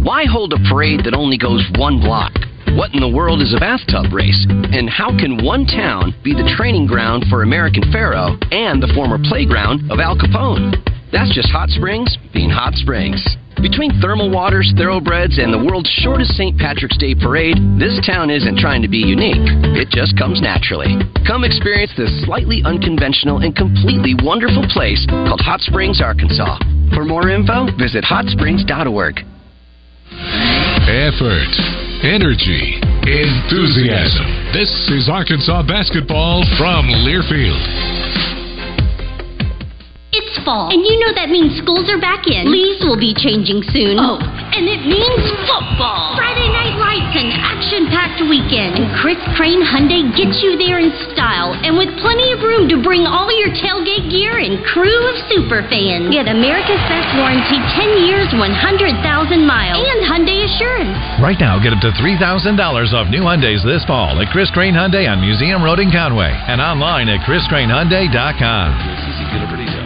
Why hold a parade that only goes one block? What in the world is a bathtub race? And how can one town be the training ground for American Pharoah and the former playground of Al Capone? That's just Hot Springs being Hot Springs. Between thermal waters, thoroughbreds, and the world's shortest St. Patrick's Day parade, this town isn't trying to be unique. It just comes naturally. Come experience this slightly unconventional and completely wonderful place called Hot Springs, Arkansas. For more info, visit hotsprings.org. Effort, energy, enthusiasm. This is Arkansas basketball from Learfield. It's fall, and you know that means schools are back in. Leaves will be changing soon. Oh, and it means football. Friday night lights and action-packed weekend. And Chris Crain Hyundai gets you there in style and with plenty of room to bring all your tailgate gear and crew of super fans. Get America's best warranty, 10 years, 100,000 miles, and Hyundai Assurance. Right now, get up to $3,000 off new Hyundais this fall at Chris Crain Hyundai on Museum Road in Conway and online at chriscrainhyundai.com.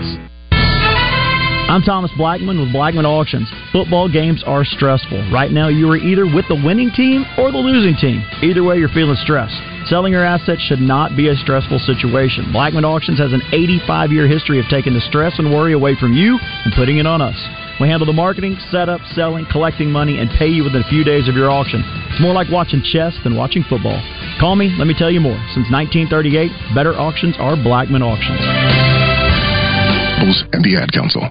I'm Thomas Blackmon with Blackmon Auctions. Football games are stressful. Right now, you are either with the winning team or the losing team. Either way, you're feeling stressed. Selling your assets should not be a stressful situation. Blackmon Auctions has an 85 year history of taking the stress and worry away from you and putting it on us. We handle the marketing, setup, selling, collecting money, and pay you within a few days of your auction. It's more like watching chess than watching football. Call me, let me tell you more. Since 1938, better auctions are Blackmon Auctions. And the Ad Council.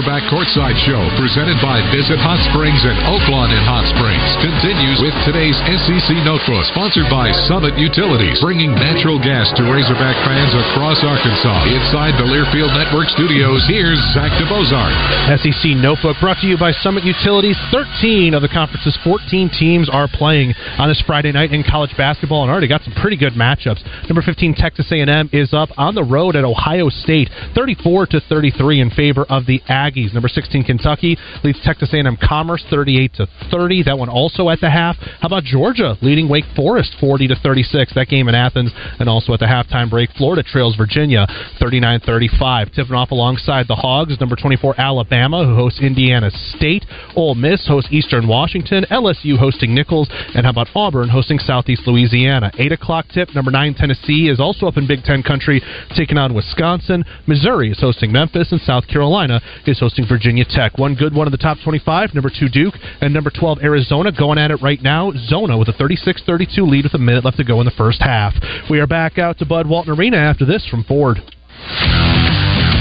Razorback Courtside Show, presented by Visit Hot Springs and Oaklawn in Hot Springs, continues with today's SEC Notebook, sponsored by Summit Utilities, bringing natural gas to Razorback fans across Arkansas. Inside the Learfield Network studios, here's Zach DeBozart. SEC Notebook brought to you by Summit Utilities. 13 of the conference's 14 teams are playing on this Friday night in college basketball and already got some pretty good matchups. Number 15 Texas A&M is up on the road at Ohio State, 34 to 33 in favor of the Aggies. Number 16 Kentucky leads Texas A&M Commerce 38 to 30. That one also at the half. How about Georgia leading Wake Forest 40 to 36? That game in Athens and also at the halftime break. Florida trails Virginia 39-35. Tipping off alongside the Hogs. Number 24 Alabama who hosts Indiana State. Ole Miss hosts Eastern Washington. LSU hosting Nicholls. And how about Auburn hosting Southeast Louisiana? 8 o'clock tip. Number 9 Tennessee is also up in Big Ten country taking on Wisconsin. Missouri is hosting Memphis and South Carolina is hosting Virginia Tech. One good one of the top 25, number two Duke, and number 12 Arizona going at it right now. Zona with a 36-32 lead with a minute left to go in the first half. We are back out to Bud Walton Arena after this from Ford.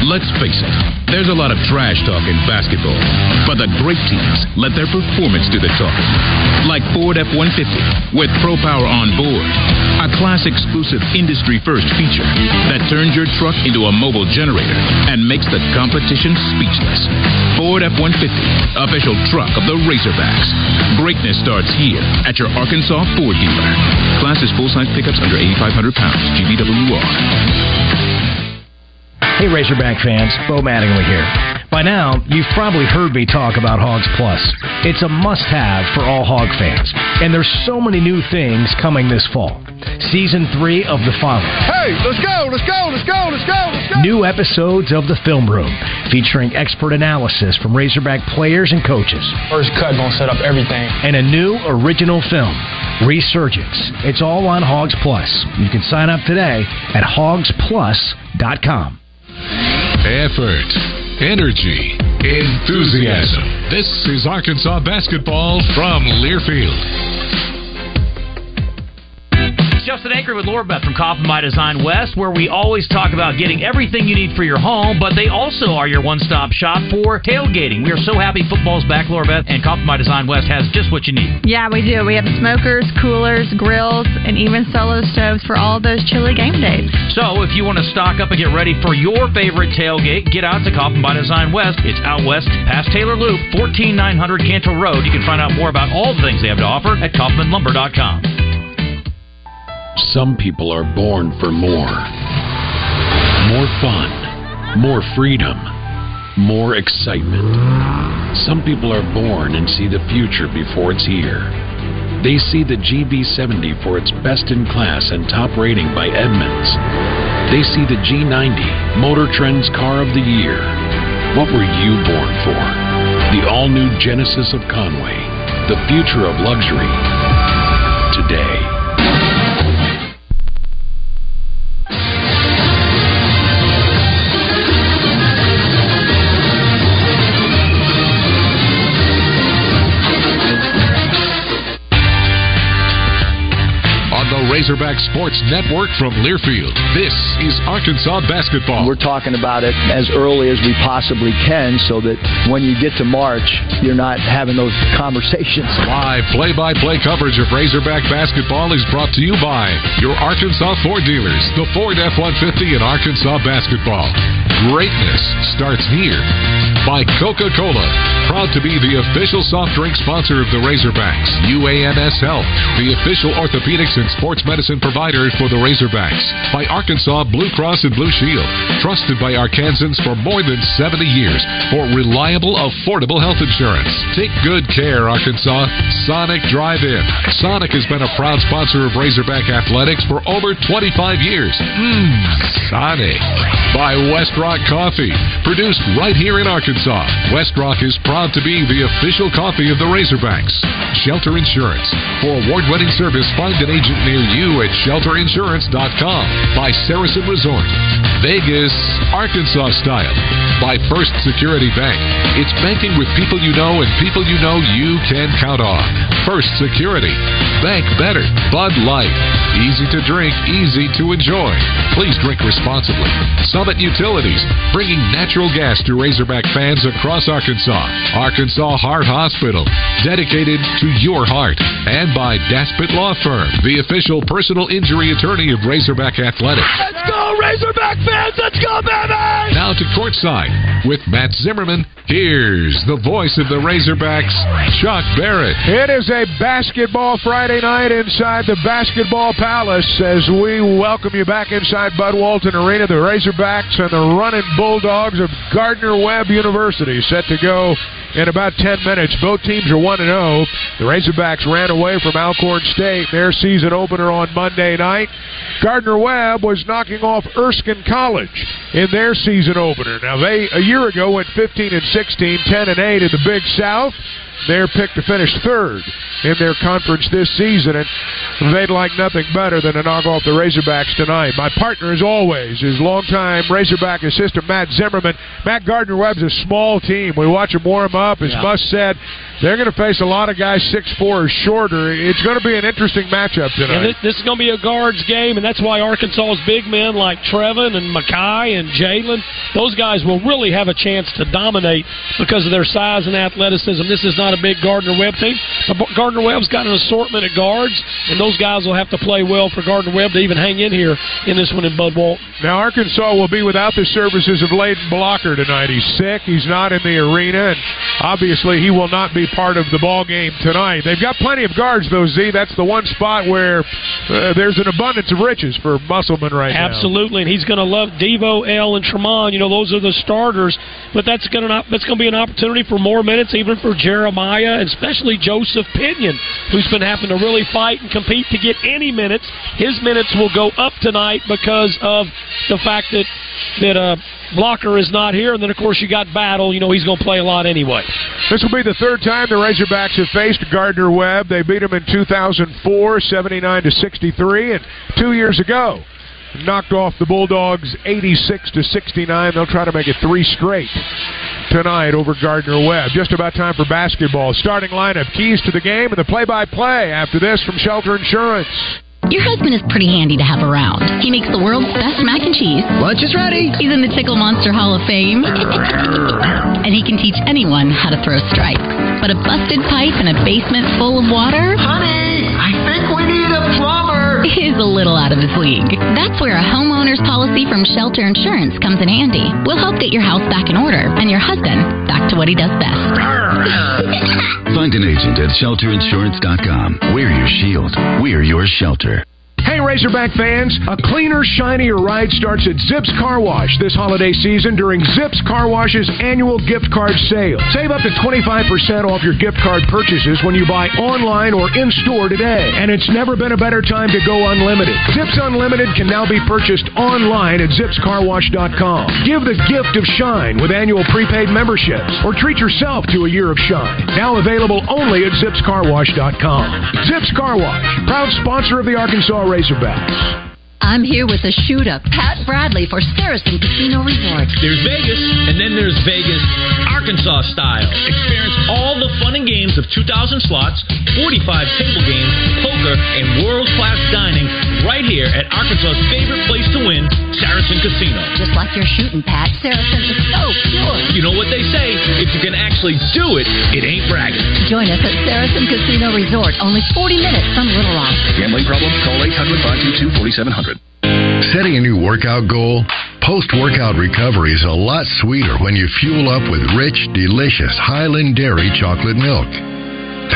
Let's face it, there's a lot of trash talk in basketball, but the great teams let their performance do the talking. Like Ford F-150 with Pro Power on board, a class exclusive industry first feature that turns your truck into a mobile generator and makes the competition speechless. Ford F-150, official truck of the Razorbacks. Greatness starts here at your Arkansas Ford dealer. Class is full-size pickups under 8,500 pounds. GVWR. Hey, Razorback fans, Bo Mattingly here. By now, you've probably heard me talk about Hogs Plus. It's a must have for all hog fans. And there's so many new things coming this fall. Season 3 of The Father. Hey, let's go, let's go, let's go, let's go, let's go! New episodes of The Film Room, featuring expert analysis from Razorback players and coaches. First cut gonna set up everything. And a new original film, Resurgence. It's all on Hogs Plus. You can sign up today at hogsplus.com. Effort, energy, enthusiasm. This is Arkansas basketball from Learfield. Justin Anchor with Laura Beth from Kaufman by Design West, where we always talk about getting everything you need for your home, but they also are your one stop shop for tailgating. We are so happy football's back, Laura Beth, and Kaufman by Design West has just what you need. Yeah, we do. We have smokers, coolers, grills, and even solo stoves for all those chilly game days. So if you want to stock up and get ready for your favorite tailgate, get out to Kaufman by Design West. It's out west past Taylor Loop, 14900 Cantrell Road. You can find out more about all the things they have to offer at kaufmanlumber.com. Some people are born for more. More fun, more freedom, more excitement. Some people are born and see the future before it's here. They see the GV70 for its best in class and top rating by Edmunds. They see the G90, Motor Trend's Car of the Year. What were you born for? The all new Genesis of Conway, the future of luxury. Today. Razorback Sports Network from Learfield, this is Arkansas basketball. We're talking about it as early as we possibly can so that when you get to March, you're not having those conversations. Live play by play coverage of Razorback basketball is brought to you by your Arkansas Ford dealers, the Ford F 150 and Arkansas basketball. Greatness starts here. By Coca Cola, proud to be the official soft drink sponsor of the Razorbacks. UAMS Health, the official orthopedics and sports medicine provider for the Razorbacks. By Arkansas Blue Cross and Blue Shield, trusted by Arkansans for more than 70 years for reliable, affordable health insurance. Take good care, Arkansas. Sonic Drive In. Sonic has been a proud sponsor of Razorback Athletics for over 25 years. Mmm, Sonic. By West Rock Coffee, produced right here in Arkansas. West Rock is proud to be the official coffee of the Razorbacks. Shelter Insurance. For award winning service, find an agent near you at shelterinsurance.com. By Saracen Resort. Vegas, Arkansas style. By First Security Bank. It's banking with people you know and people you know you can count on. First Security. Bank better. Bud Light. Easy to drink, easy to enjoy. Please drink responsibly. Summit Utilities. Bringing natural gas to Razorback fans across Arkansas. Arkansas Heart Hospital. Dedicated to your heart. And by Daspit Law Firm, the official personal injury attorney of Razorback Athletics. Let's go, Razorback fans! Let's go, baby! Now to courtside with Matt Zimmerman. Here's the voice of the Razorbacks, Chuck Barrett. It is a basketball Friday night inside the Basketball Palace as we welcome you back inside Bud Walton Arena. The Razorbacks and the running Bulldogs of Gardner Webb University set to go in about 10 minutes. Both teams are 1 0. The Razorbacks ran away from Alcorn State, their season opener on Monday night. Gardner Webb was knocking off Erskine College in their season opener. Now, they a year ago went 15 and 16, 10 and 8 in the Big South. They're picked to finish third in their conference this season, and they'd like nothing better than to knock off the Razorbacks tonight. My partner, as always, is longtime Razorback assistant Matt Zimmerman. Matt Gardner Webb's a small team. We watch them warm up. As Yeah. Muss said, they're going to face a lot of guys six four or shorter. It's going to be an interesting matchup tonight. this, this is going to be a guards game, and that's why Arkansas's big men like Trevon and Makhi and Jalen, those guys will really have a chance to dominate because of their size and athleticism. This is not a big Gardner Webb team. But Gardner Webb's got an assortment of guards, and those guys will have to play well for Gardner Webb to even hang in here in this one in Bud Walton. Now, Arkansas will be without the services of Layden Blocker tonight. He's sick. He's not in the arena, and obviously he will not be part of the ball game tonight. They've got plenty of guards, though, Z. That's the one spot where uh, there's an abundance of riches for Musselman right now. Absolutely, and he's going to love Devo, El, and Tramon. You know, those are the starters. But that's going to that's going to be an opportunity for more minutes, even for Jeremiah, especially Joseph Pinion, who's been having to really fight and compete to get any minutes. His minutes will go up tonight because of the fact that that uh, Blocker is not here, and then of course you got Battle. You know he's going to play a lot anyway. This will be the third time the Razorbacks have faced Gardner Webb. They beat him in 2004, 79 to 63, and two years ago knocked off the Bulldogs 86 to 69. They'll try to make it three straight tonight over Gardner Webb. Just about time for basketball. Starting lineup, keys to the game, and the play-by-play after this from Shelter Insurance. Your husband is pretty handy to have around. He makes the world's best mac and cheese. Lunch is ready. He's in the Tickle Monster Hall of Fame. and he can teach anyone how to throw strikes. But a busted pipe in a basement full of water? Honey, Is a little out of his league. That's where a homeowner's policy from Shelter Insurance comes in handy. We'll help get your house back in order and your husband back to what he does best. Find an agent at shelterinsurance.com. We're your shield. We're your shelter. Hey, Razorback fans, a cleaner, shinier ride starts at Zips Car Wash this holiday season during Zips Car Wash's annual gift card sale. Save up to 25% off your gift card purchases when you buy online or in store today. And it's never been a better time to go unlimited. Zips Unlimited can now be purchased online at zipscarwash.com. Give the gift of shine with annual prepaid memberships or treat yourself to a year of shine. Now available only at zipscarwash.com. Zips Car Wash, proud sponsor of the Arkansas Razorbacks. I'm here with the shooter, Pat Bradley, for Saracen Casino Resort. There's Vegas, and then there's Vegas Arkansas style. Experience all the fun and games of 2,000 slots, 45 table games, poker, and world class dining right here at Arkansas's favorite place to win, Saracen Casino. Just like your shooting, Pat, Saracen is so pure. You know what they say if you can actually do it, it ain't bragging. Join us at Saracen Casino Resort, only 40 minutes from Little Rock. Gambling problem? Call 800 522 4700. Setting a new workout goal? Post workout recovery is a lot sweeter when you fuel up with rich, delicious Hiland Dairy chocolate milk.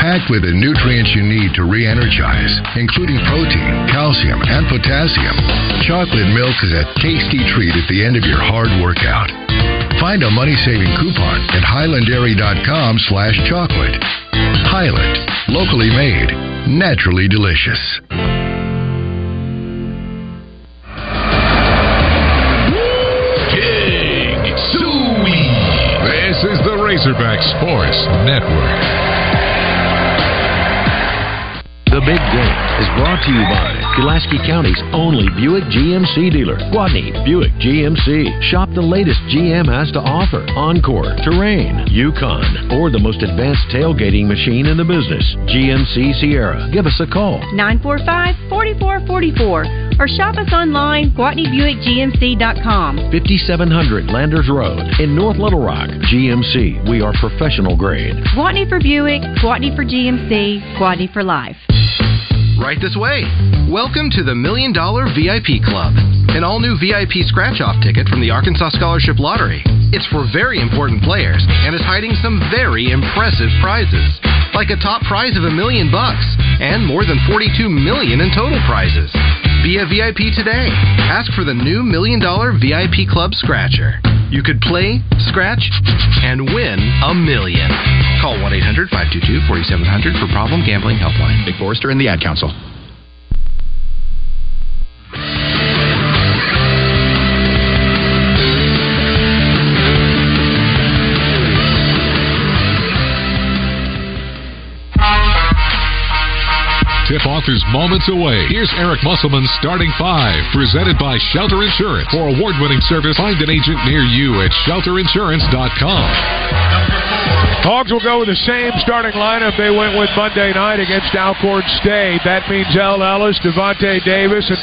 Packed with the nutrients you need to re energize, including protein, calcium, and potassium, chocolate milk is a tasty treat at the end of your hard workout. Find a money saving coupon at hilanddairy.com slash chocolate. Hiland, locally made, naturally delicious. Razorback Sports Network. The Big Game is brought to you by Pulaski County's only Buick GMC dealer, Gwatney Buick GMC. Shop the latest GM has to offer Encore, Terrain, Yukon, or the most advanced tailgating machine in the business, GMC Sierra. Give us a call. 945 4444 or shop us online, GwatneyBuickGMC.com. 5700 Landers Road in North Little Rock. GMC, we are professional grade. Gwatney for Buick, Gwatney for GMC, Gwatney for life. Right this way. Welcome to the Million Dollar VIP Club, an all new VIP scratch off ticket from the Arkansas Scholarship Lottery. It's for very important players and is hiding some very impressive prizes, like a top prize of a million bucks and more than 42 million in total prizes. Be a VIP today. Ask for the new Million Dollar VIP Club Scratcher. You could play, scratch, and win a million. Call 1 800 522 4700 for Problem Gambling Helpline. Big Forrester and the Ad Council. Tip-off is moments away. Here's Eric Musselman's starting five, presented by Shelter Insurance. For award-winning service, find an agent near you at shelterinsurance.com. Hogs will go with the same starting lineup they went with Monday night against Alcorn State. That means El Ellis, Davonte Davis, and